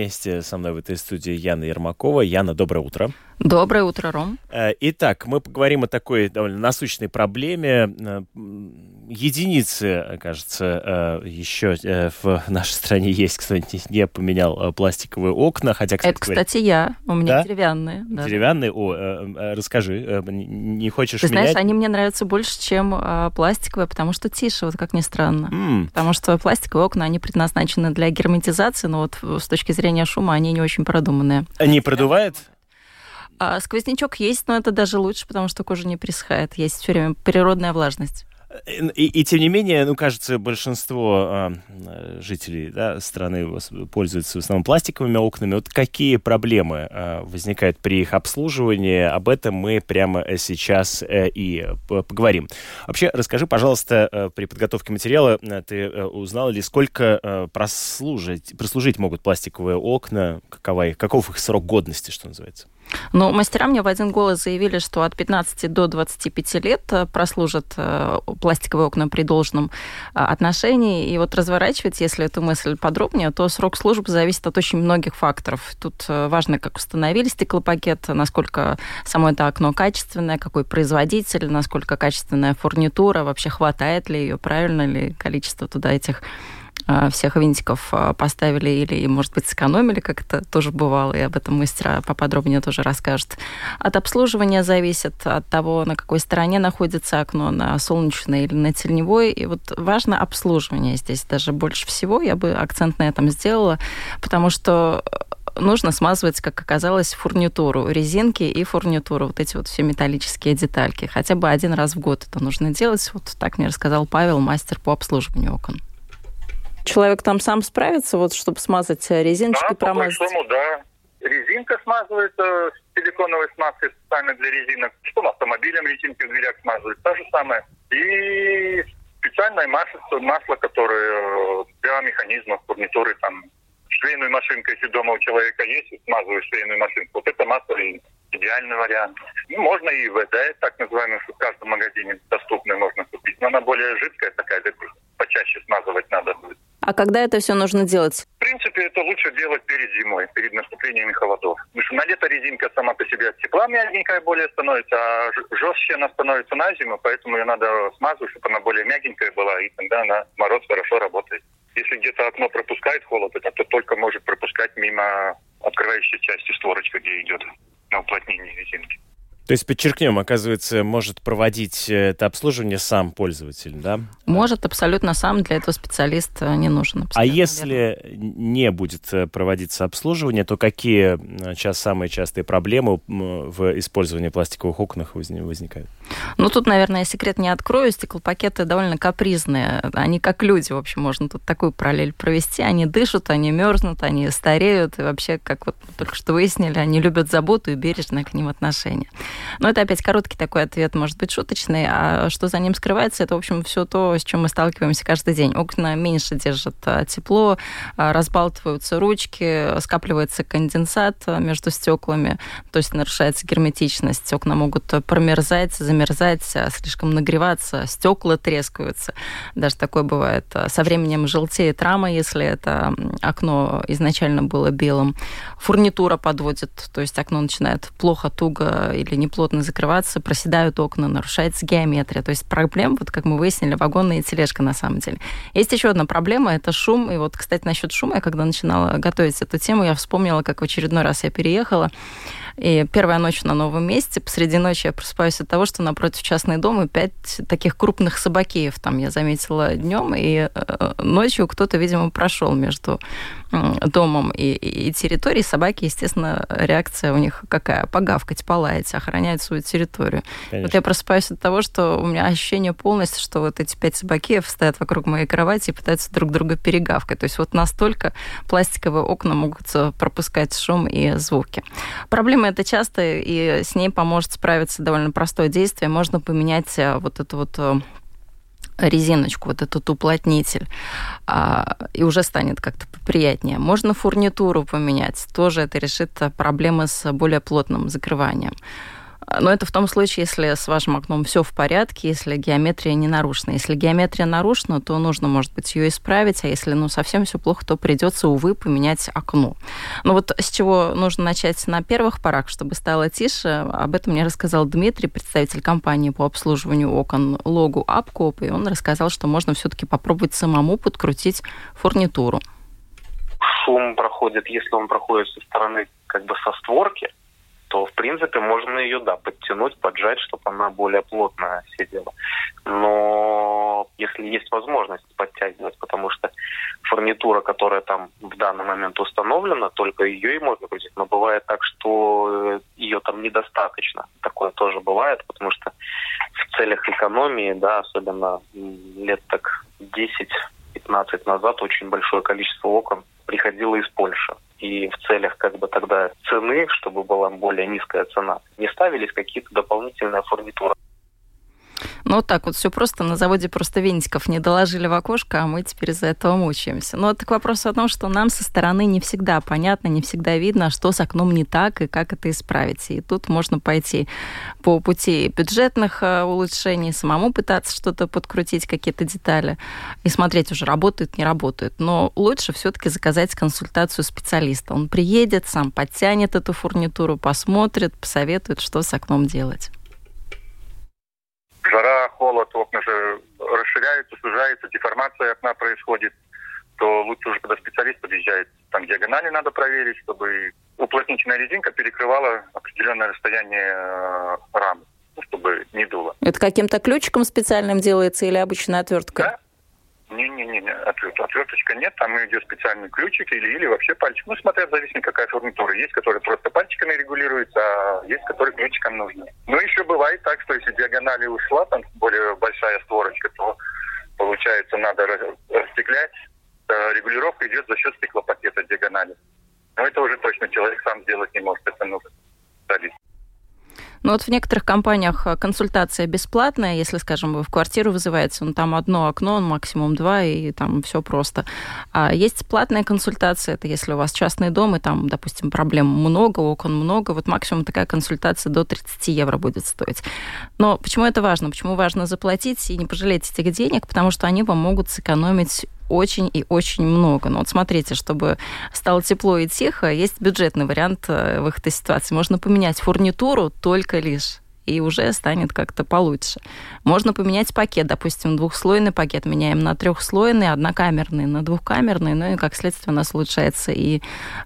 Вместе со мной в этой студии Яна Ермакова. Яна, доброе утро. Доброе утро, Ром. Э, итак, мы поговорим о такой довольно насущной проблеме. Э, единицы, кажется, э, еще в нашей стране есть, кто не поменял пластиковые окна, хотя, кстати, Это, кстати, я. У меня да? деревянные. Да. Деревянные? О, расскажи, не хочешь Ты менять? знаешь, они мне нравятся больше, чем пластиковые, потому что тише, вот как ни странно. Mm. Потому что пластиковые окна, они предназначены для герметизации, но вот с точки зрения шума они не очень продуманные. Они продувают? А сквознячок есть, но это даже лучше, потому что кожа не присыхает. Есть все время природная влажность. И, и тем не менее, ну, кажется, большинство э, жителей да, страны пользуются в основном пластиковыми окнами. Вот какие проблемы э, возникают при их обслуживании? Об этом мы прямо сейчас э, и поговорим. Вообще, расскажи, пожалуйста, э, при подготовке материала э, ты э, узнала ли, сколько э, прослужить, прослужить могут пластиковые окна? Какова их, каков их срок годности, что называется? Ну, мастера мне в один голос заявили, что от 15 до 25 лет э, прослужат э, пластиковые окна при должном э, отношении. И вот разворачивать, если эту мысль подробнее, то срок службы зависит от очень многих факторов. Тут важно, как установили стеклопакет, насколько само это окно качественное, какой производитель, насколько качественная фурнитура, вообще хватает ли ее, правильно ли количество туда этих всех винтиков а, поставили или, может быть, сэкономили, как это тоже бывало, и об этом мастера поподробнее тоже расскажут. От обслуживания зависит, от того, на какой стороне находится окно, на солнечной или на теневой. И вот важно обслуживание здесь даже больше всего. Я бы акцент на этом сделала, потому что нужно смазывать, как оказалось, фурнитуру, резинки и фурнитуру, вот эти вот все металлические детальки. Хотя бы один раз в год это нужно делать. Вот так мне рассказал Павел, мастер по обслуживанию окон. Человек там сам справится, вот, чтобы смазать э, резиночки, да, промазать? по большому, да. Резинка смазывается силиконовой смазкой специально для резинок. Что автомобилем резинки в дверях смазывают, та же самая. И специальное масло, масло, которое э, для механизмов, фурнитуры, там, швейную машинку, если дома у человека есть, смазываю швейную машинку. Вот это масло идеальный вариант. Ну, можно и ВД, так называемый, в каждом магазине доступный можно купить. Но она более жидкая такая, почаще смазывать надо будет. А когда это все нужно делать? В принципе, это лучше делать перед зимой, перед наступлением холодов. Потому что на лето резинка сама по себе от тепла мягенькая более становится, а жестче она становится на зиму, поэтому ее надо смазывать, чтобы она более мягенькая была, и тогда она мороз хорошо работает. Если где-то окно пропускает холод, это то только может пропускать мимо открывающей части створочка, где идет на уплотнение резинки. То есть, подчеркнем, оказывается, может проводить э, это обслуживание сам пользователь, да? Может, абсолютно сам. Для этого специалист э, не нужен. А если верно. не будет э, проводиться обслуживание, то какие сейчас самые частые проблемы в использовании пластиковых окнах возникают? Ну, тут, наверное, я секрет не открою. Стеклопакеты довольно капризные. Они как люди, в общем, можно тут такую параллель провести. Они дышат, они мерзнут, они стареют. И вообще, как вот только что выяснили, они любят заботу и бережное к ним отношение. Но это опять короткий такой ответ, может быть, шуточный. А что за ним скрывается, это, в общем, все то, с чем мы сталкиваемся каждый день. Окна меньше держат а, тепло, а, разбалтываются ручки, скапливается конденсат а, между стеклами, то есть нарушается герметичность. Окна могут промерзать, замерзать, слишком нагреваться, стекла трескаются. Даже такое бывает. Со временем желтеет рама, если это окно изначально было белым. Фурнитура подводит, то есть окно начинает плохо, туго или не плотно закрываться, проседают окна, нарушается геометрия. То есть проблем, вот как мы выяснили, вагонная и тележка на самом деле. Есть еще одна проблема, это шум. И вот, кстати, насчет шума, я когда начинала готовить эту тему, я вспомнила, как в очередной раз я переехала, и первая ночь на новом месте, посреди ночи я просыпаюсь от того, что напротив частный дом и пять таких крупных собакеев там я заметила днем, и э, ночью кто-то, видимо, прошел между домом и, и территорией. Собаки, естественно, реакция у них какая? Погавкать, полаять, охранять свою территорию. Конечно. Вот я просыпаюсь от того, что у меня ощущение полностью, что вот эти пять собакеев стоят вокруг моей кровати и пытаются друг друга перегавкать. То есть вот настолько пластиковые окна могут пропускать шум и звуки. Проблема это часто, и с ней поможет справиться довольно простое действие. Можно поменять э, вот эту вот э, резиночку, вот этот уплотнитель, а, и уже станет как-то приятнее. Можно фурнитуру поменять, тоже это решит проблемы с более плотным закрыванием. Но это в том случае, если с вашим окном все в порядке, если геометрия не нарушена. Если геометрия нарушена, то нужно, может быть, ее исправить, а если ну, совсем все плохо, то придется, увы, поменять окно. Но вот с чего нужно начать на первых порах, чтобы стало тише, об этом мне рассказал Дмитрий, представитель компании по обслуживанию окон Логу Апкоп, и он рассказал, что можно все-таки попробовать самому подкрутить фурнитуру. Шум проходит, если он проходит со стороны как бы со створки, то, в принципе, можно ее, да, подтянуть, поджать, чтобы она более плотно сидела. Но если есть возможность подтягивать, потому что фурнитура, которая там в данный момент установлена, только ее и можно крутить. Но бывает так, что э, ее там недостаточно. Такое тоже бывает, потому что в целях экономии, да, особенно лет так 10-15 назад очень большое количество окон приходило из Польши и в целях как бы тогда цены, чтобы была более низкая цена, не ставились какие-то дополнительные фурнитуры. Ну, так вот все просто. На заводе просто винтиков не доложили в окошко, а мы теперь из-за этого мучаемся. Но это к вопросу о том, что нам со стороны не всегда понятно, не всегда видно, что с окном не так и как это исправить. И тут можно пойти по пути бюджетных э, улучшений, самому пытаться что-то подкрутить, какие-то детали, и смотреть уже, работает, не работает. Но лучше все-таки заказать консультацию специалиста. Он приедет, сам подтянет эту фурнитуру, посмотрит, посоветует, что с окном делать жара, холод, окна же расширяются, сужаются, деформация окна происходит, то лучше уже, когда специалист подъезжает, там диагонали надо проверить, чтобы уплотнительная резинка перекрывала определенное расстояние э, рамы, ну, чтобы не дуло. Это каким-то ключиком специальным делается или обычная отвертка? Да, не-не-не, отверточка нет, там идет специальный ключик или, или вообще пальчик. Ну, смотря в зависимости, какая фурнитура. Есть, которые просто пальчиками регулируются, а есть, которые ключиком нужны. Ну, еще бывает так, что если диагонали ушла, там более большая створочка, то, получается, надо расстеклять. Э, регулировка идет за счет стеклопакета диагонали. Но это уже точно человек сам сделать не может, это нужно специалист. Но вот в некоторых компаниях э, консультация бесплатная, если, скажем, вы в квартиру вызываете, ну, там одно окно, максимум два, и там все просто. А есть платная консультация, это если у вас частный дом, и там, допустим, проблем много, окон много, вот максимум такая консультация до 30 евро будет стоить. Но почему это важно? Почему важно заплатить и не пожалеть этих денег? Потому что они вам могут сэкономить очень и очень много. Но вот смотрите, чтобы стало тепло и тихо, есть бюджетный вариант э, выхода из ситуации. Можно поменять фурнитуру только лишь и уже станет как-то получше. Можно поменять пакет, допустим, двухслойный пакет меняем на трехслойный, однокамерный на двухкамерный, ну и как следствие у нас улучшается и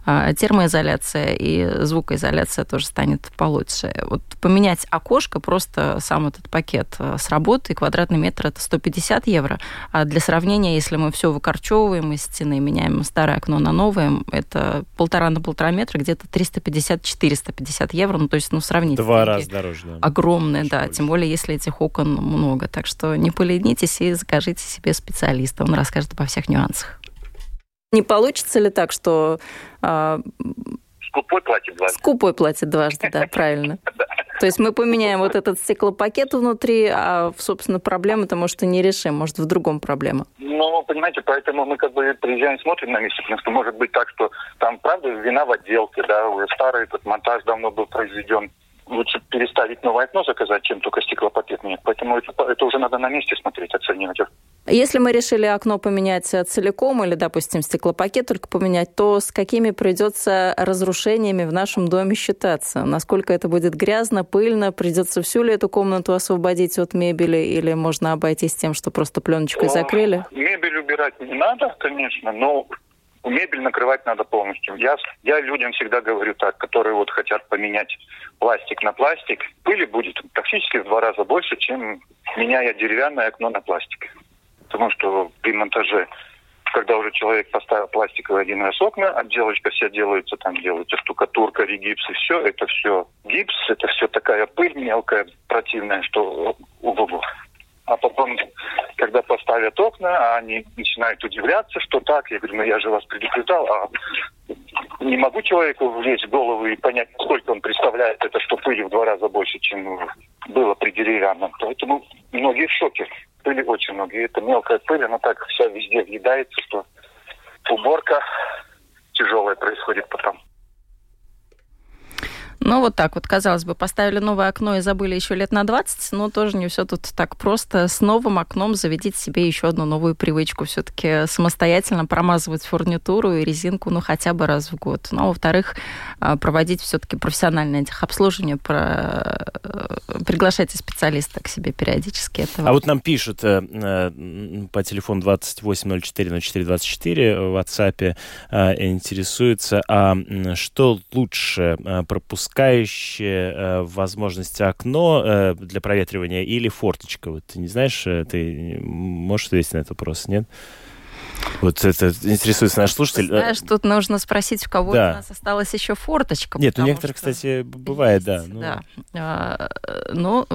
э, термоизоляция, и звукоизоляция тоже станет получше. Вот поменять окошко, просто сам этот пакет э, с работы, квадратный метр это 150 евро, а для сравнения, если мы все выкорчевываем из стены, меняем старое окно на новое, это полтора на полтора метра, где-то 350-450 евро, ну то есть, ну, сравнить. Два раза дороже, да огромная, да, тем более, если этих окон много. Так что не поленитесь и закажите себе специалиста, он расскажет обо всех нюансах. Не получится ли так, что... Э, Скупой платит дважды. Скупой платит дважды, да, правильно. То есть мы поменяем вот этот стеклопакет внутри, а, собственно, проблему-то, может, и не решим, может, в другом проблема. Ну, понимаете, поэтому мы как бы приезжаем, смотрим на месте, потому что может быть так, что там, правда, вина в отделке, да, уже старый этот монтаж давно был произведен, лучше переставить новое окно заказать, чем только стеклопакет нет. Поэтому это, это уже надо на месте смотреть, оценивать. Если мы решили окно поменять целиком или, допустим, стеклопакет только поменять, то с какими придется разрушениями в нашем доме считаться? Насколько это будет грязно, пыльно? Придется всю ли эту комнату освободить от мебели или можно обойтись тем, что просто пленочкой закрыли? Мебель убирать не надо, конечно, но мебель накрывать надо полностью. Я, я людям всегда говорю так, которые вот хотят поменять пластик на пластик, пыли будет практически в два раза больше, чем меняя деревянное окно на пластик. Потому что при монтаже, когда уже человек поставил пластиковый один раз окна, отделочка вся делается, там делается штукатурка, регипс и все, это все гипс, это все такая пыль мелкая, противная, что ого-го. А потом, когда поставят окна, они начинают удивляться, что так. Я говорю, ну я же вас предупреждал, а не могу человеку влезть в голову и понять, сколько он представляет это, что пыли в два раза больше, чем было при деревянном. Поэтому многие в шоке. Пыли очень много. И это мелкая пыль, она так вся везде въедается, что уборка тяжелая происходит потом. Ну, вот так вот, казалось бы, поставили новое окно и забыли еще лет на 20, но тоже не все тут так просто. С новым окном заведите себе еще одну новую привычку. Все-таки самостоятельно промазывать фурнитуру и резинку, ну, хотя бы раз в год. Ну, а во-вторых, а, проводить все-таки профессиональное техобслуживание, про... Э, приглашайте специалиста к себе периодически. Это а вот нам пишут э, э, по телефону 2804 04 24 в WhatsApp интересуется, а что лучше, э, пропускающее э, возможность окно э, для проветривания или форточка? Вот ты не знаешь, э, ты можешь ответить на этот вопрос, нет? Вот это интересуется наш слушатель. Знаешь, тут нужно спросить, у кого да. у нас осталась еще форточка. Нет, у некоторых, что... кстати, бывает, есть, да. Ну... Да. А, ну,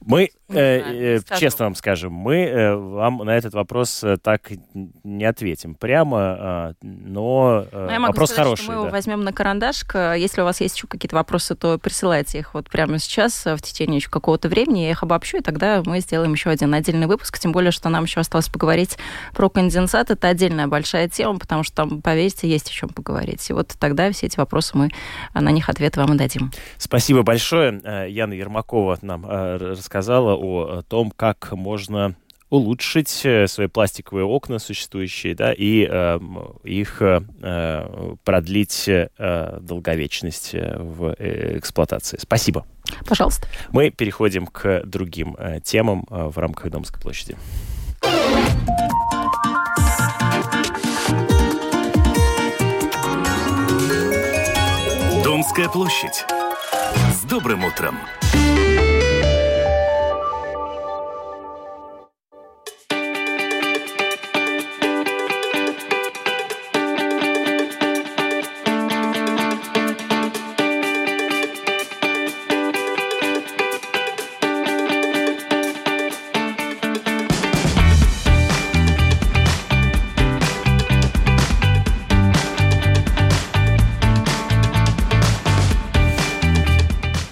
мы, э, э, честно вам скажем, мы э, вам на этот вопрос э, так не ответим прямо, э, но ну, Я могу вопрос сказать, хороший. Что мы да. возьмем на карандашик. Если у вас есть еще какие-то вопросы, то присылайте их вот прямо сейчас, в течение еще какого-то времени. Я их обобщу, и тогда мы сделаем еще один отдельный выпуск. Тем более, что нам еще осталось поговорить про конденсат. Это отдельная большая тема, потому что там, поверьте, есть о чем поговорить. И вот тогда все эти вопросы мы на них ответы вам и дадим. Спасибо большое. Э, Яна Ермакова нам э, рассказала о том, как можно улучшить э, свои пластиковые окна существующие, да, и э, их э, продлить э, долговечность в эксплуатации. Спасибо. Пожалуйста. Мы переходим к другим э, темам э, в рамках Домской площади. Домская площадь. С добрым утром!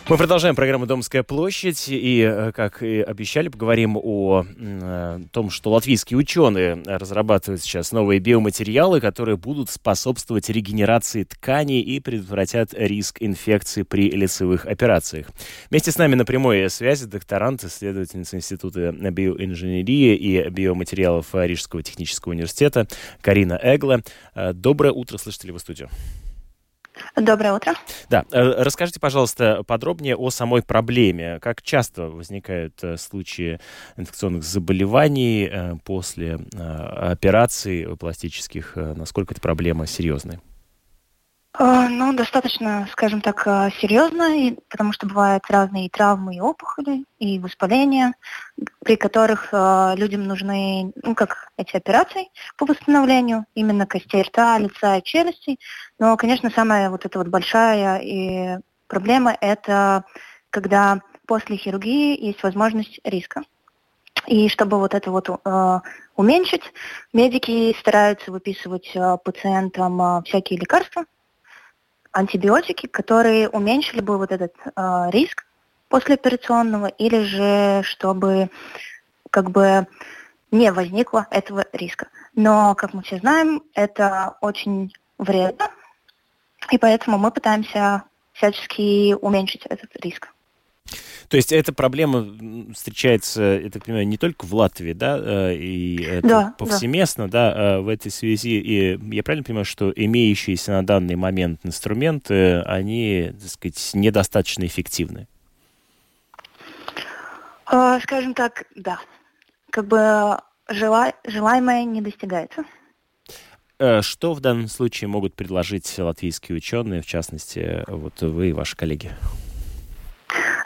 Мы продолжаем программу «Домская площадь». И, э, как и обещали, поговорим о э, том, что латвийские ученые разрабатывают сейчас новые биоматериалы, которые будут способствовать регенерации тканей и предотвратят риск инфекции при лицевых операциях. Вместе с нами на прямой связи докторант, исследовательница Института биоинженерии и биоматериалов Рижского технического университета Карина Эгла. Э, доброе утро, слышите ли вы студию? Доброе утро. Да, э, расскажите, пожалуйста, подробнее о самой проблеме. Как часто возникают э, случаи инфекционных заболеваний э, после операций пластических? Насколько эта проблема серьезная? А, ну, достаточно, скажем так, а, серьезно, потому что бывают разные травмы и опухоли, и воспаления, при которых а, людям нужны, ну, как эти операции по восстановлению именно костей рта, лица и челюсти. Но, конечно, самая вот эта вот большая и проблема – это когда после хирургии есть возможность риска. И чтобы вот это вот э, уменьшить, медики стараются выписывать э, пациентам э, всякие лекарства, антибиотики, которые уменьшили бы вот этот э, риск послеоперационного, или же чтобы как бы не возникло этого риска. Но, как мы все знаем, это очень вредно, и поэтому мы пытаемся всячески уменьшить этот риск. То есть эта проблема встречается, я так понимаю, не только в Латвии, да, э, и это да, повсеместно, да. да, э, в этой связи. И я правильно понимаю, что имеющиеся на данный момент инструменты, они, так сказать, недостаточно эффективны? А, скажем так, да. Как бы жела... желаемое не достигается. Э, что в данном случае могут предложить латвийские ученые, в частности, вот вы и ваши коллеги?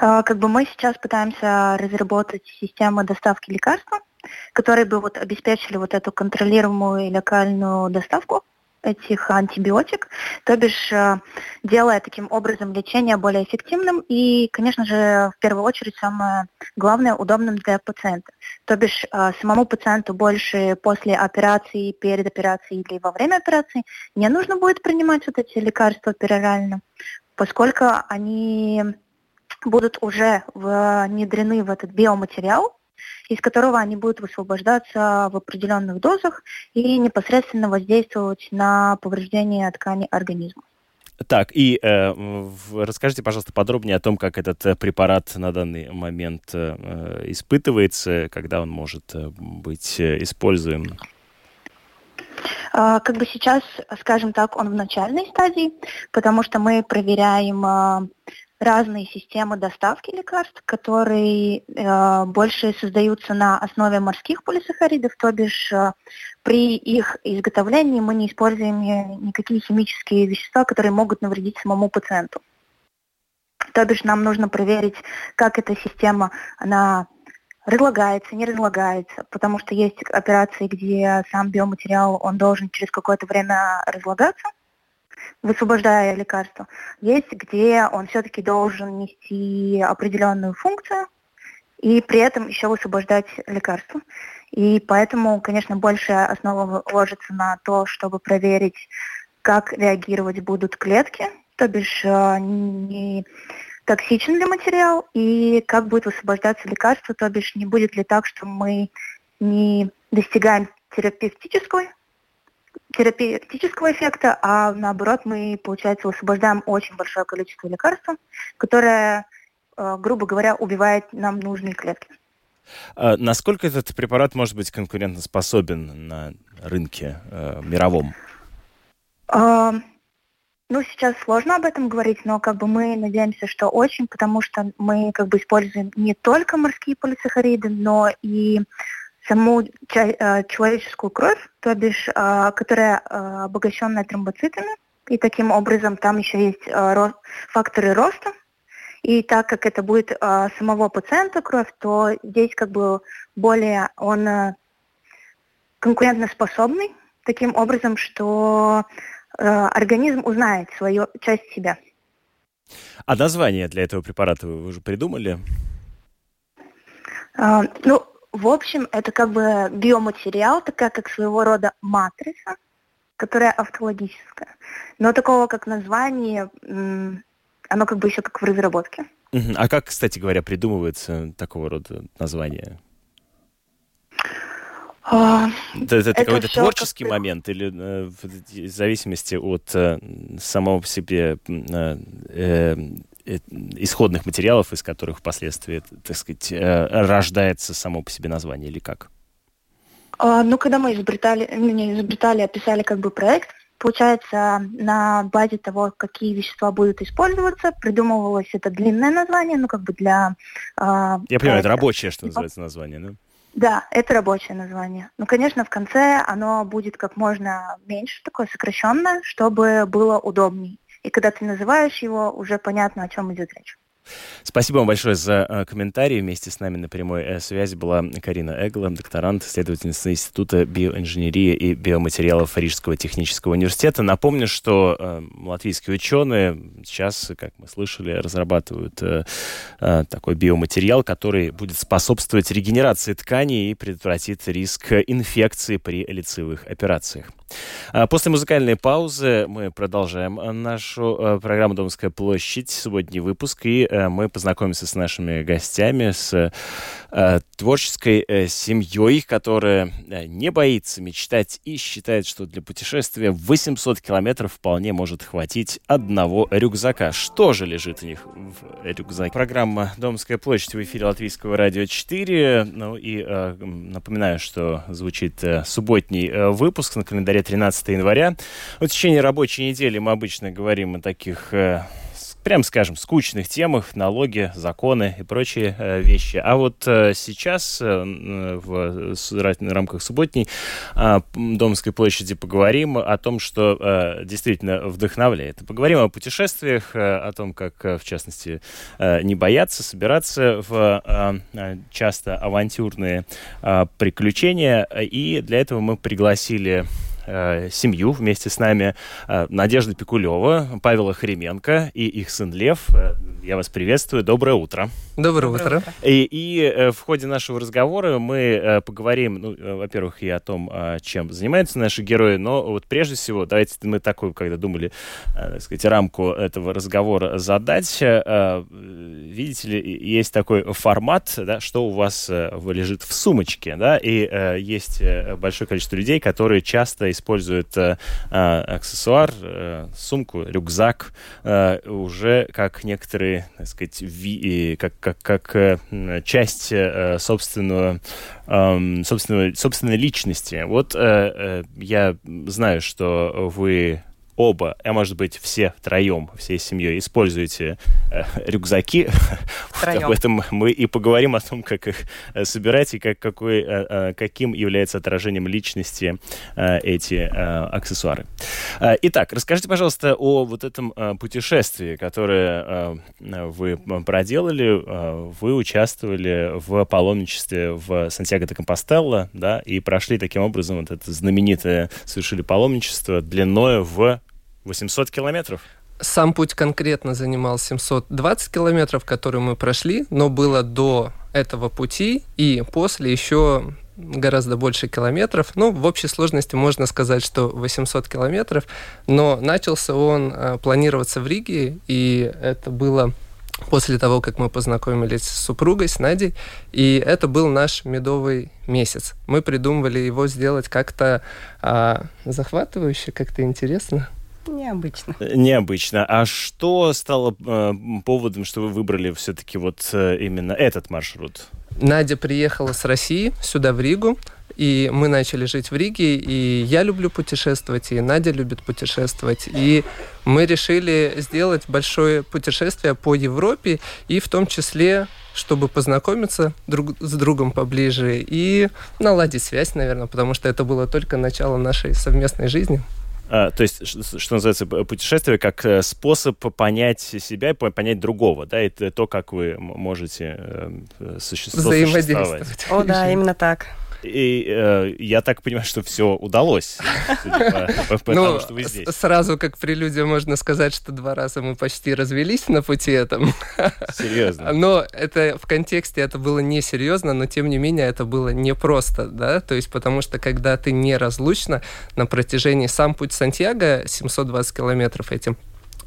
А, как бы мы сейчас пытаемся разработать систему доставки лекарства, которые бы вот обеспечили вот эту контролируемую локальную доставку этих антибиотик, то бишь э, делая таким образом лечение более эффективным и, конечно же, в первую очередь самое главное удобным для пациента. То бишь э, самому пациенту больше после операции, перед операцией или во время операции не нужно будет принимать вот эти лекарства перорально, поскольку они будут уже внедрены в этот биоматериал, из которого они будут высвобождаться в определенных дозах и непосредственно воздействовать на повреждение ткани организма. Так, и э, расскажите, пожалуйста, подробнее о том, как этот э, препарат на данный момент э, испытывается, когда он может э, быть используем. А, как бы сейчас, скажем так, он в начальной стадии, потому что мы проверяем а, разные системы доставки лекарств, которые э, больше создаются на основе морских полисахаридов, то бишь э, при их изготовлении мы не используем никакие химические вещества, которые могут навредить самому пациенту. То бишь нам нужно проверить, как эта система, она разлагается, не разлагается, потому что есть операции, где сам биоматериал, он должен через какое-то время разлагаться, высвобождая лекарство. Есть, где он все-таки должен нести определенную функцию и при этом еще высвобождать лекарство. И поэтому, конечно, большая основа ложится на то, чтобы проверить, как реагировать будут клетки, то бишь э, не токсичен ли материал и как будет высвобождаться лекарство, то бишь не будет ли так, что мы не достигаем терапевтической терапевтического эффекта, а наоборот мы, получается, высвобождаем очень большое количество лекарств, которое, э, грубо говоря, убивает нам нужные клетки. А насколько этот препарат может быть конкурентоспособен на рынке э, мировом? А, ну, сейчас сложно об этом говорить, но как бы мы надеемся, что очень, потому что мы как бы используем не только морские полисахариды, но и саму э, человеческую кровь, то бишь, э, которая э, обогащенная тромбоцитами, и таким образом там еще есть факторы роста. И так как это будет самого пациента кровь, то здесь как бы более он конкурентоспособный, таким образом, что организм узнает свою часть себя. А название для этого препарата вы уже придумали? ну, в общем, это как бы биоматериал, такая как своего рода матрица, которая автологическая. Но такого как название, оно как бы еще как в разработке. А как, кстати говоря, придумывается такого рода название? А, это, это, это какой-то творческий как момент или э, в зависимости от э, самого по себе э, исходных материалов, из которых впоследствии, так сказать, э, рождается само по себе название, или как? А, ну, когда мы изобретали, ну, не изобретали, описали как бы проект, получается, на базе того, какие вещества будут использоваться, придумывалось это длинное название, ну, как бы для... Э, Я проекта. понимаю, это рабочее, что называется, название, да? Да, это рабочее название. Ну, конечно, в конце оно будет как можно меньше, такое сокращенное, чтобы было удобней. И когда ты называешь его, уже понятно, о чем идет речь. Спасибо вам большое за э, комментарий. Вместе с нами на прямой э, связи была Карина Эгла, докторант, следовательница Института биоинженерии и биоматериалов Рижского технического университета. Напомню, что э, латвийские ученые сейчас, как мы слышали, разрабатывают э, такой биоматериал, который будет способствовать регенерации тканей и предотвратит риск инфекции при лицевых операциях. А после музыкальной паузы мы продолжаем нашу программу «Домская площадь», субботний выпуск, и мы познакомимся с нашими гостями, с э, творческой семьей, которая не боится мечтать и считает, что для путешествия 800 километров вполне может хватить одного рюкзака. Что же лежит у них в рюкзаке? Программа «Домская площадь» в эфире Латвийского радио 4. Ну и напоминаю, что звучит субботний выпуск на календаре 13 января. В течение рабочей недели мы обычно говорим о таких э, прям скажем, скучных темах, налоги, законы и прочие э, вещи. А вот э, сейчас э, в, в рамках субботней э, Домской площади поговорим о том, что э, действительно вдохновляет. Поговорим о путешествиях, э, о том, как, э, в частности, э, не бояться собираться в э, э часто авантюрные э, приключения. И для этого мы пригласили э, семью вместе с нами э, Надежда Пикулева, Павел Хременко и их сын Лев. Э, я вас приветствую. Доброе утро. Доброе, утро. И, и э, в ходе нашего разговора мы э, поговорим, ну, э, во-первых, и о том, э, чем занимаются наши герои, но вот прежде всего, давайте мы такую, когда думали, э, так сказать, рамку этого разговора задать. Э, видите ли, есть такой формат, да, что у вас э, лежит в сумочке, да, и э, есть большое количество людей, которые часто используют используют аксессуар, сумку, рюкзак уже как некоторые, так сказать, ви, как, как, как часть собственного, собственного, собственной личности. Вот я знаю, что вы оба, а может быть все втроем, всей семьей используете э, рюкзаки, вот об этом мы и поговорим о том, как их э, собирать и как, какой, э, э, каким является отражением личности э, эти э, аксессуары. Э, итак, расскажите, пожалуйста, о вот этом э, путешествии, которое э, вы проделали. Э, вы участвовали в паломничестве в Сантьяго-де-Компостелло, да, и прошли таким образом вот это знаменитое, совершили паломничество длиной в 800 километров? Сам путь конкретно занимал 720 километров, которые мы прошли, но было до этого пути и после еще гораздо больше километров. Ну, в общей сложности можно сказать, что 800 километров, но начался он э, планироваться в Риге, и это было после того, как мы познакомились с супругой, с Надей, и это был наш медовый месяц. Мы придумывали его сделать как-то а, захватывающе, как-то интересно. Необычно. Необычно. А что стало э, поводом, что вы выбрали все-таки вот э, именно этот маршрут? Надя приехала с России сюда, в Ригу, и мы начали жить в Риге, и я люблю путешествовать, и Надя любит путешествовать, и мы решили сделать большое путешествие по Европе, и в том числе чтобы познакомиться друг с другом поближе и наладить связь, наверное, потому что это было только начало нашей совместной жизни. А, то есть, что называется, путешествие как э, способ понять себя и понять другого, да, это то, как вы можете э, существовать. О, да, именно так. И э, я так понимаю, что все удалось, потому ну, что вы здесь. Сразу как прелюдия можно сказать, что два раза мы почти развелись на пути этом. Серьезно? Но это в контексте это было не серьезно, но тем не менее это было непросто, да, то есть потому что когда ты неразлучна на протяжении сам путь Сантьяго 720 километров этим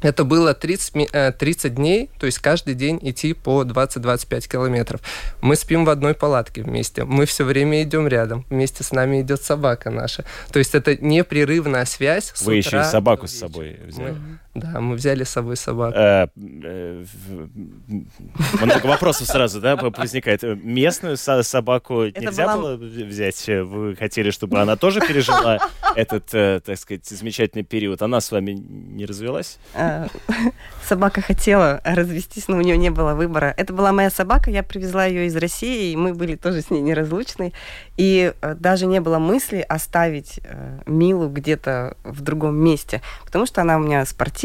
это было 30, 30 э, дней, то есть каждый день идти по 20-25 километров. Мы спим в одной палатке вместе, мы все время идем рядом, вместе с нами идет собака наша. То есть это непрерывная связь. Вы еще и собаку с собой взяли. Мы, да, мы взяли с собой собаку. Э, э, много вопросов сразу, да, возникает. Местную собаку нельзя было взять? Вы хотели, чтобы она тоже пережила этот, так сказать, замечательный период? Она с вами не развелась? собака хотела развестись, но у нее не было выбора. Это была моя собака, я привезла ее из России, и мы были тоже с ней неразлучны. И э, даже не было мысли оставить э, Милу где-то в другом месте, потому что она у меня спортивная,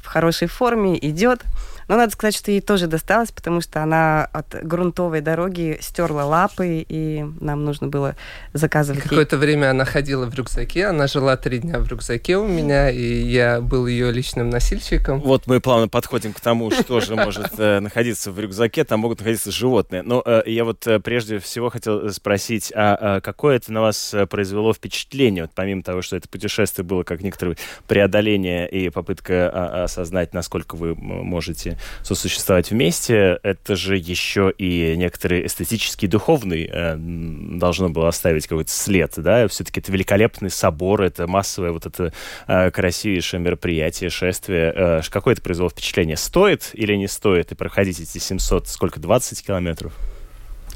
в хорошей форме, идет. Но надо сказать, что ей тоже досталось, потому что она от грунтовой дороги стерла лапы, и нам нужно было заказывать. Какое-то время она ходила в рюкзаке, она жила три дня в рюкзаке у меня, и я был ее личным носильщиком. Вот мы плавно подходим к тому, что же может э, находиться в рюкзаке, там могут находиться животные. Но э, я вот э, прежде всего хотел спросить, а какое это на вас произвело впечатление, вот помимо того, что это путешествие было как некоторое преодоление и попытка а, осознать, насколько вы можете сосуществовать вместе, это же еще и некоторый эстетический, духовный э, должно было оставить какой-то след, да? Все-таки это великолепный собор, это массовое вот это э, красивейшее мероприятие, шествие. Э, какое это произвело впечатление? Стоит или не стоит и проходить эти 700, сколько, 20 километров?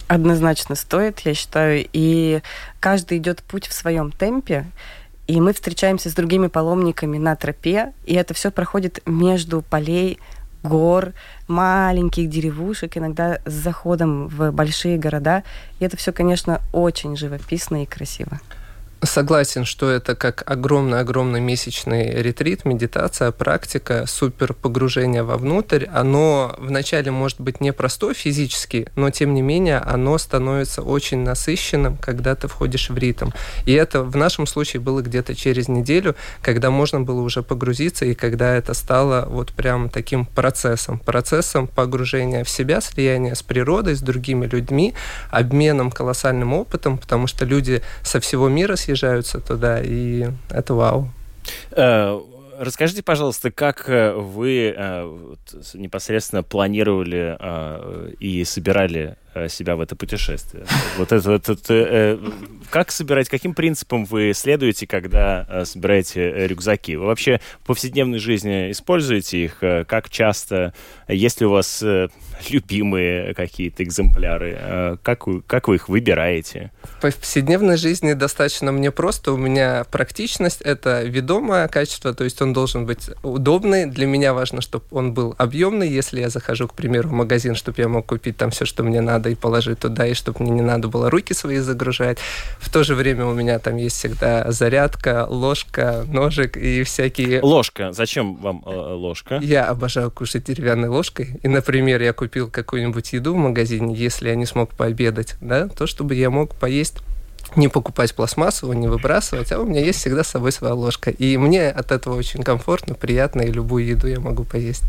Однозначно стоит, я считаю. И каждый идет путь в своем темпе. И мы встречаемся с другими паломниками на тропе, и это все проходит между полей гор, маленьких деревушек, иногда с заходом в большие города. И это все, конечно, очень живописно и красиво. Согласен, что это как огромный-огромный месячный ретрит, медитация, практика, супер погружение вовнутрь. Оно вначале может быть непросто физически, но тем не менее оно становится очень насыщенным, когда ты входишь в ритм. И это в нашем случае было где-то через неделю, когда можно было уже погрузиться, и когда это стало вот прям таким процессом. Процессом погружения в себя, слияния с природой, с другими людьми, обменом колоссальным опытом, потому что люди со всего мира съезжаются туда, и это вау. Э, расскажите, пожалуйста, как э, вы э, непосредственно планировали и собирали себя в это путешествие. Вот это, вот это э, как собирать, каким принципом вы следуете, когда э, собираете рюкзаки? Вы вообще в повседневной жизни используете их? Как часто? Есть ли у вас любимые какие-то экземпляры? Как вы, как вы их выбираете? В повседневной жизни достаточно мне просто. У меня практичность – это ведомое качество, то есть он должен быть удобный. Для меня важно, чтобы он был объемный. Если я захожу, к примеру, в магазин, чтобы я мог купить там все, что мне надо, и положить туда, и чтобы мне не надо было руки свои загружать. В то же время у меня там есть всегда зарядка, ложка, ножик и всякие... Ложка. Зачем вам э, ложка? Я обожаю кушать деревянной ложкой. И, например, я купил какую-нибудь еду в магазине, если я не смог пообедать, да, то чтобы я мог поесть не покупать пластмассовую, не выбрасывать, а у меня есть всегда с собой своя ложка. И мне от этого очень комфортно, приятно, и любую еду я могу поесть.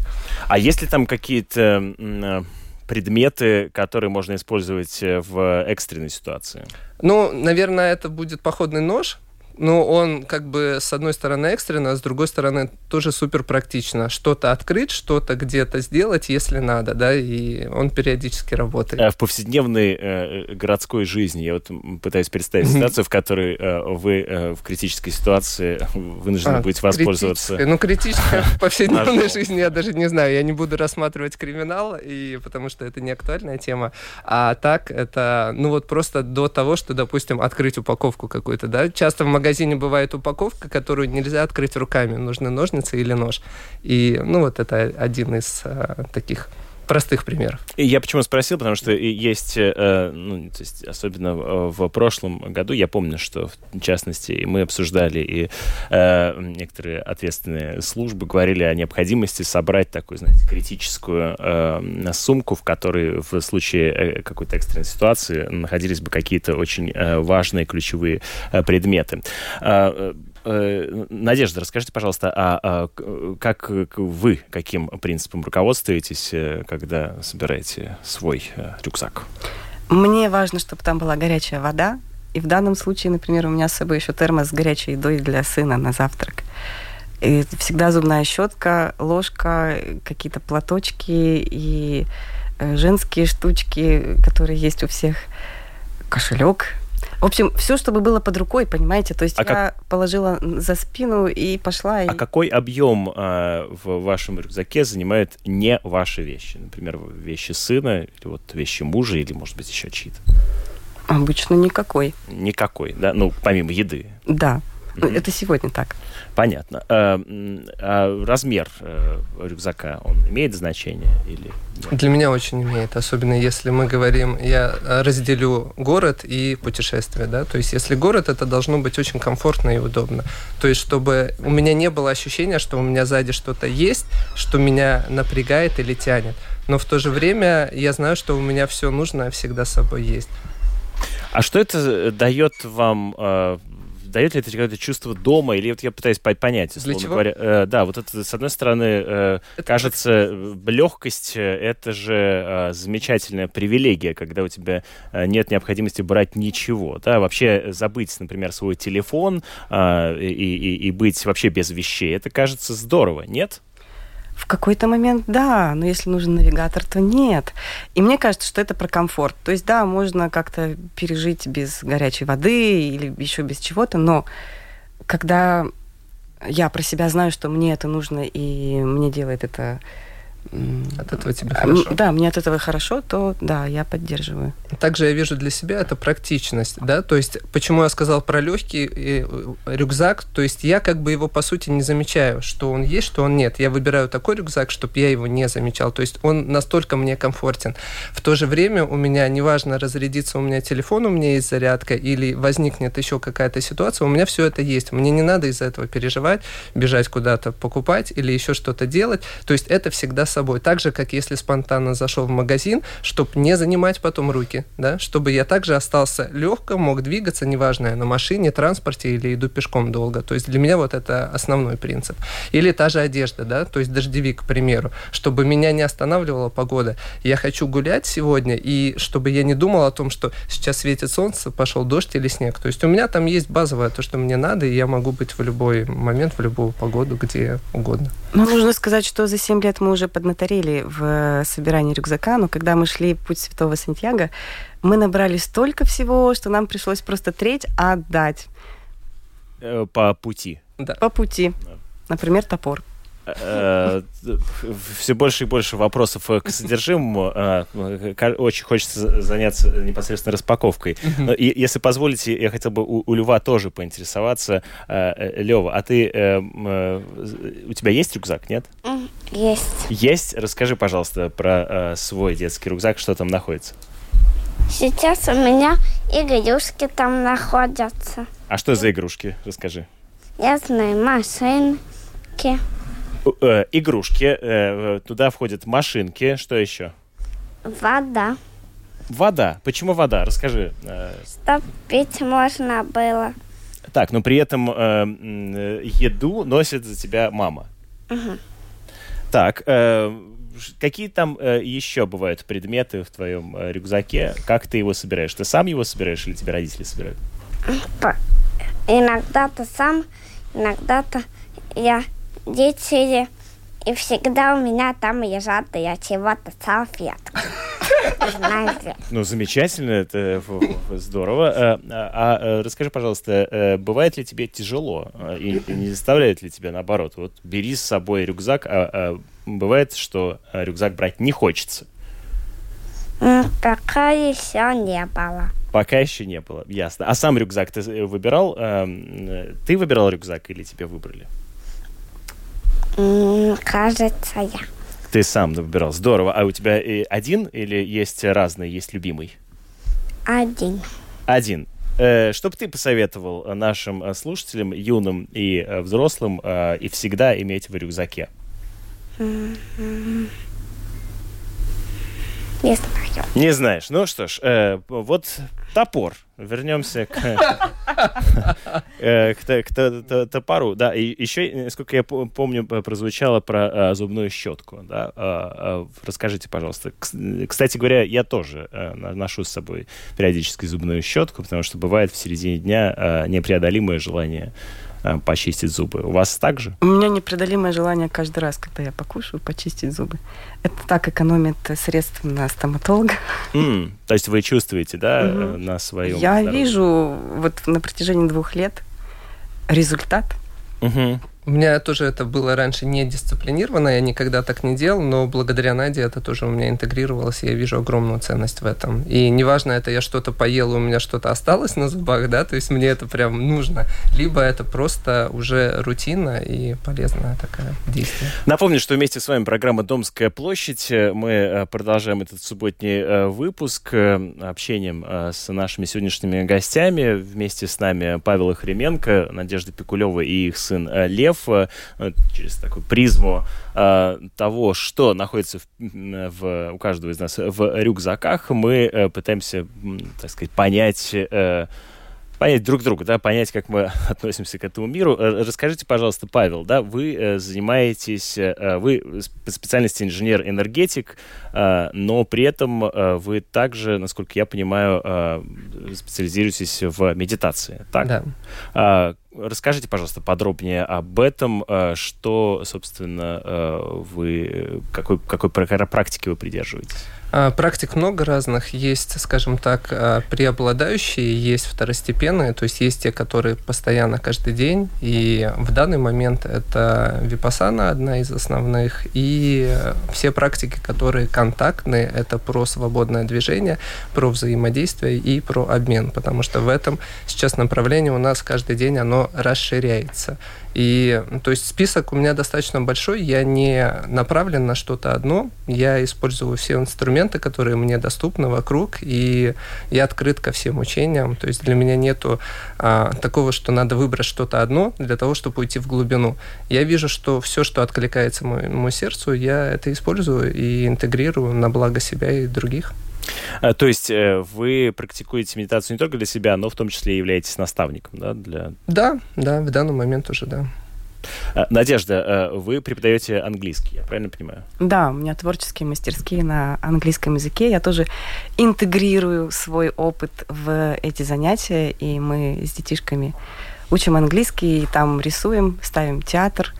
А есть ли там какие-то э, предметы, которые можно использовать э, в экстренной ситуации? Ну, наверное, это будет походный нож, ну, он как бы с одной стороны экстренно, а с другой стороны тоже супер практично. Что-то открыть, что-то где-то сделать, если надо, да, и он периодически работает. А в повседневной э, городской жизни я вот пытаюсь представить ситуацию, в которой э, вы э, в критической ситуации вынуждены а, будете воспользоваться. Ну, критическая в повседневной жизни я даже не знаю. Я не буду рассматривать криминал, и потому что это не актуальная тема. А так это, ну вот просто до того, что, допустим, открыть упаковку какую-то, да. Часто в магазине магазине бывает упаковка, которую нельзя открыть руками. Нужны ножницы или нож. И, ну, вот это один из а, таких простых примеров. И я почему спросил, потому что есть, э, ну, то есть особенно в прошлом году, я помню, что в частности мы обсуждали и э, некоторые ответственные службы говорили о необходимости собрать такую, знаете, критическую э, сумку, в которой в случае э, какой-то экстренной ситуации находились бы какие-то очень э, важные ключевые э, предметы. Э, Надежда, расскажите, пожалуйста, а, а как вы, каким принципом руководствуетесь, э, когда собираете свой э, рюкзак? Мне важно, чтобы там была горячая вода. И в данном случае, например, у меня с собой еще термос с горячей едой для сына на завтрак. И всегда зубная щетка, ложка, какие-то платочки и женские штучки, которые есть у всех, кошелек в общем, все, чтобы было под рукой, понимаете? То есть а я как... положила за спину и пошла. И... А какой объем э, в вашем рюкзаке занимает не ваши вещи? Например, вещи сына, или вот вещи мужа, или, может быть, еще чьи-то? Обычно никакой. Никакой, да? Ну, помимо еды. Да. Mm-hmm. Это сегодня так. Понятно. А, а размер э, рюкзака, он имеет значение или нет? Для меня очень имеет, особенно если мы говорим, я разделю город и путешествие, да, то есть если город, это должно быть очень комфортно и удобно, то есть чтобы у меня не было ощущения, что у меня сзади что-то есть, что меня напрягает или тянет, но в то же время я знаю, что у меня все нужное всегда с собой есть. А что это дает вам э, дает ли это какое-то чувство дома, или вот я пытаюсь понять, Для чего? говоря. Э, да, вот это, с одной стороны, э, это кажется, легкость э, — это же э, замечательная привилегия, когда у тебя э, нет необходимости брать ничего, да, вообще забыть, например, свой телефон э, и, и, и быть вообще без вещей, это кажется здорово, нет? В какой-то момент да, но если нужен навигатор, то нет. И мне кажется, что это про комфорт. То есть да, можно как-то пережить без горячей воды или еще без чего-то, но когда я про себя знаю, что мне это нужно, и мне делает это от этого тебе хорошо. Да, мне от этого хорошо, то да, я поддерживаю. Также я вижу для себя это практичность, да, то есть почему я сказал про легкий э, рюкзак, то есть я как бы его по сути не замечаю, что он есть, что он нет. Я выбираю такой рюкзак, чтобы я его не замечал, то есть он настолько мне комфортен. В то же время у меня неважно разрядится у меня телефон, у меня есть зарядка или возникнет еще какая-то ситуация, у меня все это есть. Мне не надо из-за этого переживать, бежать куда-то покупать или еще что-то делать. То есть это всегда собой. Так же, как если спонтанно зашел в магазин, чтобы не занимать потом руки, да, чтобы я также остался легко, мог двигаться, неважно, я на машине, транспорте или иду пешком долго. То есть для меня вот это основной принцип. Или та же одежда, да, то есть дождевик, к примеру, чтобы меня не останавливала погода. Я хочу гулять сегодня, и чтобы я не думал о том, что сейчас светит солнце, пошел дождь или снег. То есть у меня там есть базовое то, что мне надо, и я могу быть в любой момент, в любую погоду, где угодно. Но нужно сказать, что за 7 лет мы уже поднаторели в собирании рюкзака, но когда мы шли путь Святого Сантьяго, мы набрали столько всего, что нам пришлось просто треть отдать. Э, по пути. Да. По пути. Да. Например, топор. Э, все больше и больше вопросов к содержимому. Э, очень хочется заняться непосредственно распаковкой. И, если позволите, я хотел бы у, у Льва тоже поинтересоваться. Э, Лева, а ты... У тебя есть рюкзак, нет? Есть. Есть? Расскажи, пожалуйста, про свой детский рюкзак, что там находится. Сейчас у меня игрушки там находятся. А что за игрушки? Расскажи. Я знаю, машинки. Э, игрушки, э, туда входят машинки, что еще? Вода. Вода. Почему вода? Расскажи. Э. Чтоб пить можно было. Так, но при этом э, еду носит за тебя мама. Угу. Так, э, какие там э, еще бывают предметы в твоем э, рюкзаке? Как ты его собираешь? Ты сам его собираешь или тебе родители собирают? Иногда-то сам, иногда-то я дети, и всегда у меня там лежат я чего-то салфетку. Знаете. Ну, замечательно, это здорово. А, а, а расскажи, пожалуйста, э, бывает ли тебе тяжело и не заставляет ли тебя наоборот? Вот бери с собой рюкзак, а, а бывает, что рюкзак брать не хочется? Пока еще не было. Пока еще не было, ясно. А сам рюкзак ты выбирал? Ты выбирал рюкзак или тебе выбрали? Кажется, я. Ты сам выбирал. Здорово. А у тебя один или есть разный, есть любимый? Один. Один. Э, что бы ты посоветовал нашим э, слушателям, юным и э, взрослым, и всегда иметь в рюкзаке? Не знаю. Не знаешь. Ну что ж, э, вот топор. Вернемся к, э, топору. Да, и еще, насколько я помню, прозвучало про а, зубную щетку. Да? А, расскажите, пожалуйста. Кстати говоря, я тоже ношу с собой периодически зубную щетку, потому что бывает в середине дня непреодолимое желание Э, почистить зубы. У вас так же? У меня непреодолимое желание каждый раз, когда я покушаю, почистить зубы. Это так экономит средств на стоматолога. Mm, то есть вы чувствуете, да, угу. на своем Я здоровье? вижу вот на протяжении двух лет результат. Угу. У меня тоже это было раньше не дисциплинировано, я никогда так не делал, но благодаря Наде это тоже у меня интегрировалось, и я вижу огромную ценность в этом. И неважно, это я что-то поел, у меня что-то осталось на зубах, да, то есть мне это прям нужно, либо это просто уже рутина и полезное такое действие. Напомню, что вместе с вами программа «Домская площадь». Мы э, продолжаем этот субботний э, выпуск э, общением с нашими сегодняшними гостями. Вместе с нами Павел Охременко, Надежда Пикулева и их сын Лев. Э, через такую призму э, того, что находится в, в, у каждого из нас в рюкзаках, мы э, пытаемся, так сказать, понять понять друг друга, да, понять, как мы относимся к этому миру. Расскажите, пожалуйста, Павел, да, вы занимаетесь, вы по специальности инженер-энергетик, но при этом вы также, насколько я понимаю, специализируетесь в медитации, так? Да. Расскажите, пожалуйста, подробнее об этом, э, что, собственно, э, вы, какой, какой практики вы придерживаетесь? А, практик много разных. Есть, скажем так, а, преобладающие, есть второстепенные, то есть есть те, которые постоянно каждый день. И в данный момент это випасана одна из основных. И все практики, которые контактные, это про свободное движение, про взаимодействие и про обмен. Потому что в этом сейчас направление у нас каждый день оно расширяется. И то есть список у меня достаточно большой, я не направлен на что-то одно, я использую все инструменты, которые мне доступны вокруг, и я открыт ко всем учениям. То есть для меня нету а, такого, что надо выбрать что-то одно для того, чтобы уйти в глубину. Я вижу, что все, что откликается моему сердцу, я это использую и интегрирую на благо себя и других. А, то есть э, вы практикуете медитацию не только для себя, но в том числе и являетесь наставником, да? Для... Да, да, в данный момент уже, да. А, Надежда, э, вы преподаете английский, я правильно понимаю? Да, у меня творческие мастерские на английском языке. Я тоже интегрирую свой опыт в эти занятия, и мы с детишками учим английский, и там рисуем, ставим театр,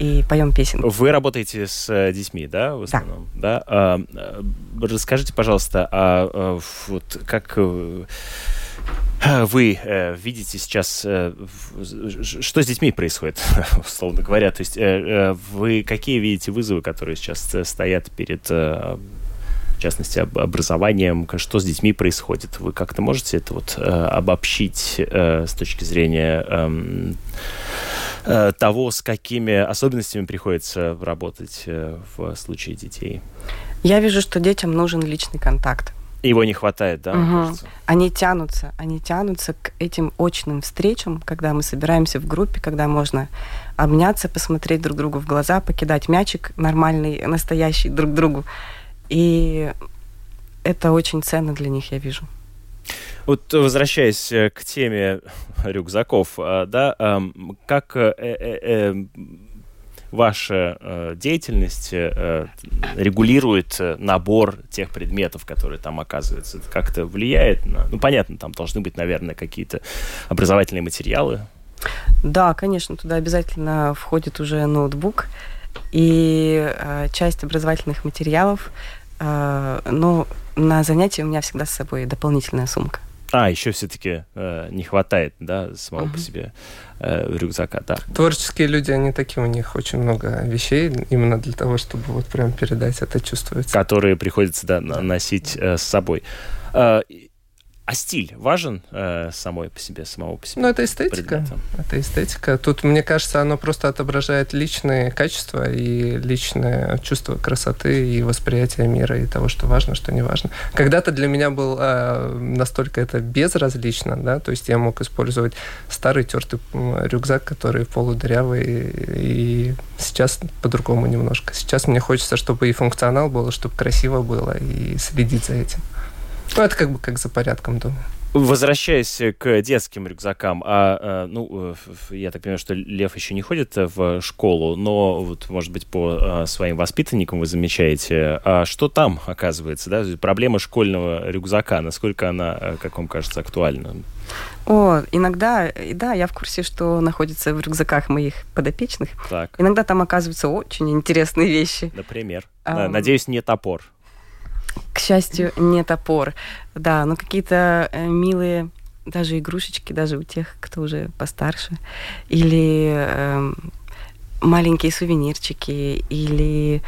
и поем песенки. Вы работаете с э, детьми, да, в основном? Да. да? А, э, расскажите, пожалуйста, а, а вот как вы э, видите сейчас, э, что с детьми происходит, условно говоря? То есть э, вы какие видите вызовы, которые сейчас стоят перед, в частности, образованием? Что с детьми происходит? Вы как-то можете это вот обобщить с точки зрения эм, того, с какими особенностями приходится работать в случае детей? Я вижу, что детям нужен личный контакт. Его не хватает, да? Угу. Они тянутся, они тянутся к этим очным встречам, когда мы собираемся в группе, когда можно обняться, посмотреть друг другу в глаза, покидать мячик нормальный, настоящий друг другу. И это очень ценно для них, я вижу. Вот возвращаясь э, к теме рюкзаков, да, как ваша деятельность регулирует набор тех предметов, которые там оказываются? Это как-то влияет на... Ну, понятно, там должны быть, наверное, какие-то образовательные материалы. Да, конечно, туда обязательно входит уже ноутбук и э, часть образовательных материалов. Э, но на занятии у меня всегда с собой дополнительная сумка. А, еще все-таки э, не хватает, да, самого uh-huh. по себе э, рюкзака, да. Творческие люди, они такие, у них очень много вещей, именно для того, чтобы вот прям передать это чувствуется. Которые приходится, да, носить э, с собой. Э, а стиль важен э, самой по себе, самого по себе? Ну, это эстетика. Предметом? Это эстетика. Тут, мне кажется, оно просто отображает личные качества и личное чувство красоты и восприятие мира и того, что важно, что не важно. Когда-то для меня был э, настолько это безразлично, да, то есть я мог использовать старый тертый рюкзак, который полудырявый, и сейчас по-другому немножко. Сейчас мне хочется, чтобы и функционал был, чтобы красиво было, и следить за этим. Ну, это как бы как за порядком, думаю. Возвращаясь к детским рюкзакам, а, ну, я так понимаю, что Лев еще не ходит в школу, но вот, может быть, по а, своим воспитанникам вы замечаете, а что там оказывается, да, проблема школьного рюкзака, насколько она, как вам кажется, актуальна? О, иногда, да, я в курсе, что находится в рюкзаках моих подопечных. Так. Иногда там оказываются очень интересные вещи. Например? А, Надеюсь, не топор к счастью, не топор. Да, но какие-то э, милые даже игрушечки, даже у тех, кто уже постарше. Или э, маленькие сувенирчики, или...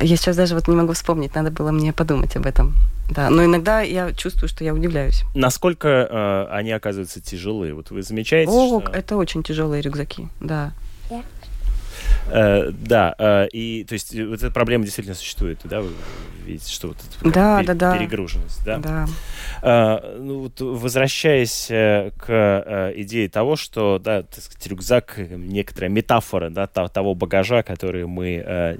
Я сейчас даже вот не могу вспомнить, надо было мне подумать об этом. Да, но иногда я чувствую, что я удивляюсь. Насколько э, они оказываются тяжелые? Вот вы замечаете? О, что... это очень тяжелые рюкзаки, да. Э, да, э, и то есть вот эта проблема действительно существует, да, вы видите, что вот эта да, пер- да, перегруженность, да? Да. Э, ну, вот возвращаясь к идее того, что, да, так сказать, рюкзак некоторая метафора, да, того багажа, который мы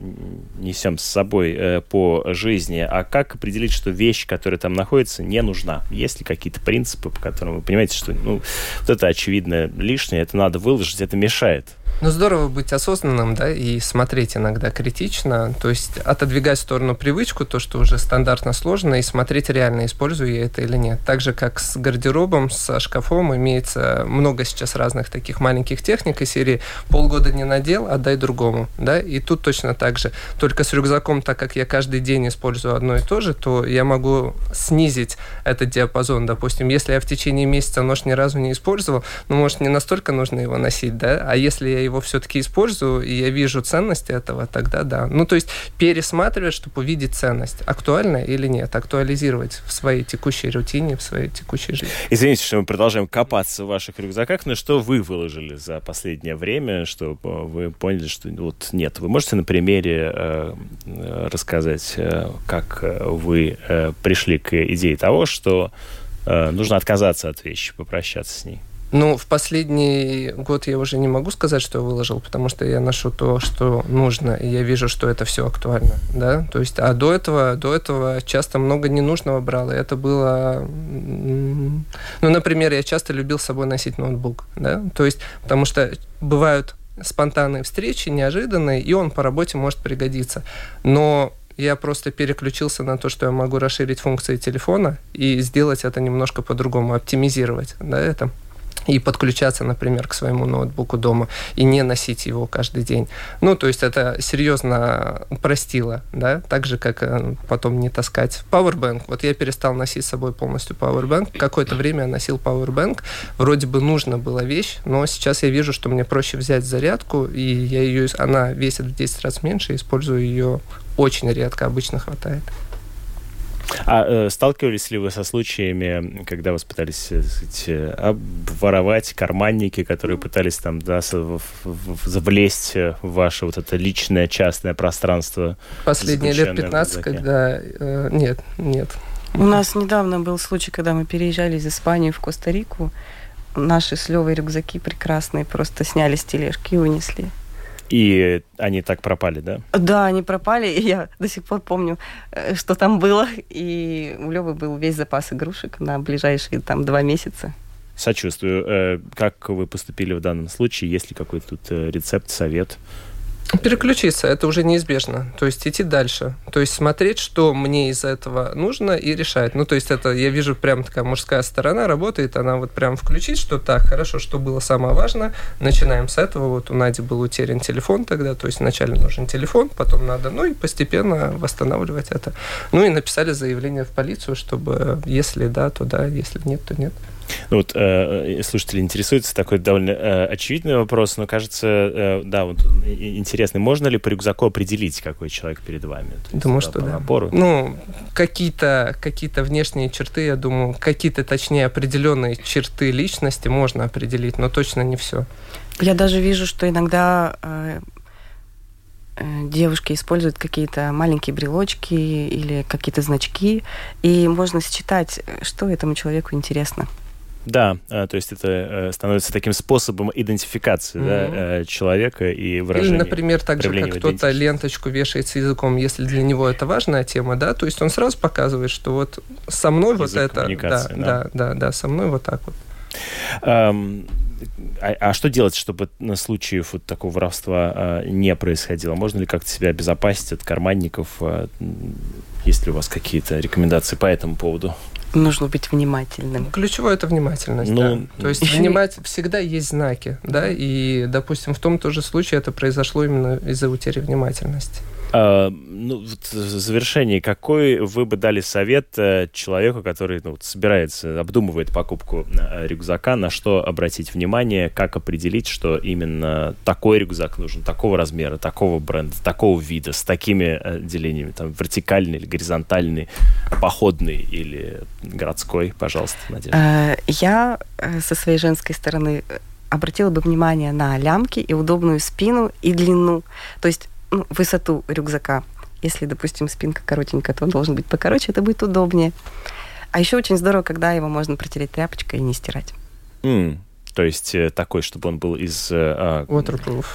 несем с собой по жизни, а как определить, что вещь, которая там находится, не нужна? Есть ли какие-то принципы, по которым вы понимаете, что, ну, вот это очевидно лишнее, это надо выложить, это мешает? Ну, здорово быть осознанным, да, и смотреть иногда критично, то есть отодвигать в сторону привычку, то, что уже стандартно сложно, и смотреть реально, использую я это или нет. Так же, как с гардеробом, со шкафом, имеется много сейчас разных таких маленьких техник из серии «полгода не надел, отдай другому», да, и тут точно так же. Только с рюкзаком, так как я каждый день использую одно и то же, то я могу снизить этот диапазон, допустим, если я в течение месяца нож ни разу не использовал, ну, может, не настолько нужно его носить, да, а если я его все-таки использую, и я вижу ценность этого, тогда да. Ну, то есть пересматривать, чтобы увидеть ценность, актуально или нет, актуализировать в своей текущей рутине, в своей текущей жизни. Извините, что мы продолжаем копаться в ваших рюкзаках, но что вы выложили за последнее время, что вы поняли, что вот нет. Вы можете на примере э, рассказать, э, как вы э, пришли к идее того, что э, нужно отказаться от вещи, попрощаться с ней? Ну, в последний год я уже не могу сказать, что я выложил, потому что я ношу то, что нужно, и я вижу, что это все актуально, да, то есть, а до этого, до этого часто много ненужного брал, и это было, ну, например, я часто любил с собой носить ноутбук, да, то есть, потому что бывают спонтанные встречи, неожиданные, и он по работе может пригодиться, но я просто переключился на то, что я могу расширить функции телефона и сделать это немножко по-другому, оптимизировать, да, это. И подключаться, например, к своему ноутбуку дома и не носить его каждый день. Ну, то есть это серьезно упростило, да, так же, как э, потом не таскать Powerbank. Вот я перестал носить с собой полностью Powerbank. Какое-то время я носил Powerbank. Вроде бы нужна была вещь, но сейчас я вижу, что мне проще взять зарядку, и я ее, она весит в 10 раз меньше, использую ее очень редко, обычно хватает. А э, сталкивались ли вы со случаями, когда вас пытались э, сказать, э, обворовать карманники, которые пытались там да, завлезть в ваше вот это личное частное пространство? Последние лет 15, когда... Э, нет, нет. У нас недавно был случай, когда мы переезжали из Испании в Коста-Рику. Наши с Левой рюкзаки прекрасные просто сняли с тележки и унесли. И они так пропали, да? Да, они пропали, и я до сих пор помню, э, что там было. И у Левы был весь запас игрушек на ближайшие там два месяца. Сочувствую. Э, как вы поступили в данном случае? Есть ли какой-то тут э, рецепт, совет? Переключиться, это уже неизбежно. То есть идти дальше. То есть смотреть, что мне из этого нужно и решать. Ну, то есть это, я вижу, прям такая мужская сторона работает, она вот прям включить, что так, хорошо, что было самое важное. Начинаем с этого. Вот у Нади был утерян телефон тогда, то есть вначале нужен телефон, потом надо, ну и постепенно восстанавливать это. Ну и написали заявление в полицию, чтобы если да, то да, если нет, то нет. Ну вот э, слушатели интересуются, такой довольно э, очевидный вопрос, но кажется, э, да, вот интересный. Можно ли по рюкзаку определить, какой человек перед вами? есть, думаю, что да. Набору? Ну, какие-то какие внешние черты, я думаю, какие-то, точнее, определенные черты личности можно определить, но точно не все. Я даже вижу, что иногда э, э, девушки используют какие-то маленькие брелочки или какие-то значки, и можно считать, что этому человеку интересно. Да, а, то есть это э, становится таким способом идентификации mm-hmm. да, э, человека и выражения. Или, например, так же, как кто-то ленточку вешается языком, если для него это важная тема, да, то есть он сразу показывает, что вот со мной Язык вот это, да, да, да, да, да, со мной вот так вот. Um, а, а что делать, чтобы на случаев вот такого воровства а, не происходило? Можно ли как-то себя обезопасить от карманников? А, есть ли у вас какие-то рекомендации по этому поводу? Нужно быть внимательным. Ключевое это внимательность. Ну, да. То есть внимать всегда есть знаки, да, и, допустим, в том тоже случае это произошло именно из-за утери внимательности. А, ну, в завершении, какой вы бы дали совет э, человеку, который ну, собирается, обдумывает покупку э, рюкзака, на что обратить внимание, как определить, что именно такой рюкзак нужен, такого размера, такого бренда, такого вида, с такими э, делениями, там, вертикальный или горизонтальный, походный или городской, пожалуйста, Надежда. Я со своей женской стороны обратила бы внимание на лямки и удобную спину и длину. То есть ну, высоту рюкзака. Если, допустим, спинка коротенькая, то он должен быть покороче, это будет удобнее. А еще очень здорово, когда его можно протереть тряпочкой и не стирать. Mm. То есть э, такой, чтобы он был из... Э, а, Waterproof.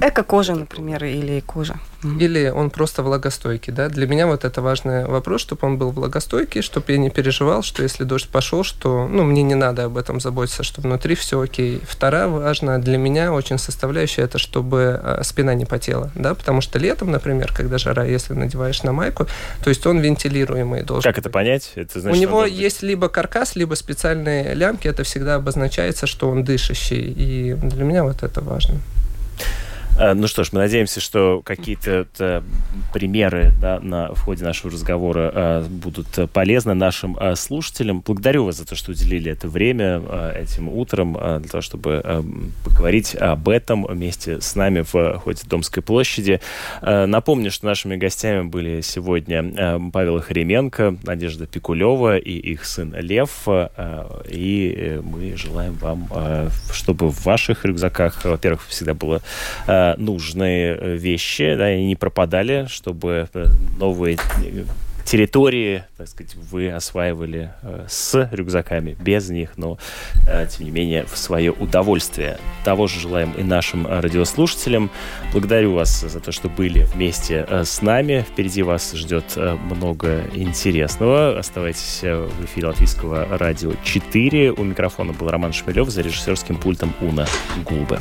Эко-кожа, например, или кожа. Или он просто влагостойкий, да? Для меня вот это важный вопрос, чтобы он был влагостойкий, чтобы я не переживал, что если дождь пошел, что, ну, мне не надо об этом заботиться, что внутри все окей. Вторая важная для меня очень составляющая, это чтобы э, спина не потела, да? Потому что летом, например, когда жара, если надеваешь на майку, то есть он вентилируемый должен Как быть. это понять? Это значит, У него есть либо каркас, либо специальные лямки, это всегда обозначается, что он дышащий. И для меня вот это важно. Э, ну что ж, мы надеемся, что какие-то э, примеры да, на, в ходе нашего разговора э, будут полезны нашим э, слушателям. Благодарю вас за то, что уделили это время э, этим утром э, для того, чтобы э, поговорить об этом вместе с нами в ходе Домской площади. Э, напомню, что нашими гостями были сегодня э, Павел Хременко, Надежда Пикулева и их сын Лев. Э, и э, мы желаем вам, э, чтобы в ваших рюкзаках, во-первых, всегда было э, нужные э, вещи, да, и не пропадали, чтобы э, новые территории, так сказать, вы осваивали э, с рюкзаками, без них, но, э, тем не менее, в свое удовольствие. Того же желаем и нашим радиослушателям. Благодарю вас за то, что были вместе э, с нами. Впереди вас ждет э, много интересного. Оставайтесь э, в эфире Латвийского радио 4. У микрофона был Роман Шмелев за режиссерским пультом Уна Гулбе.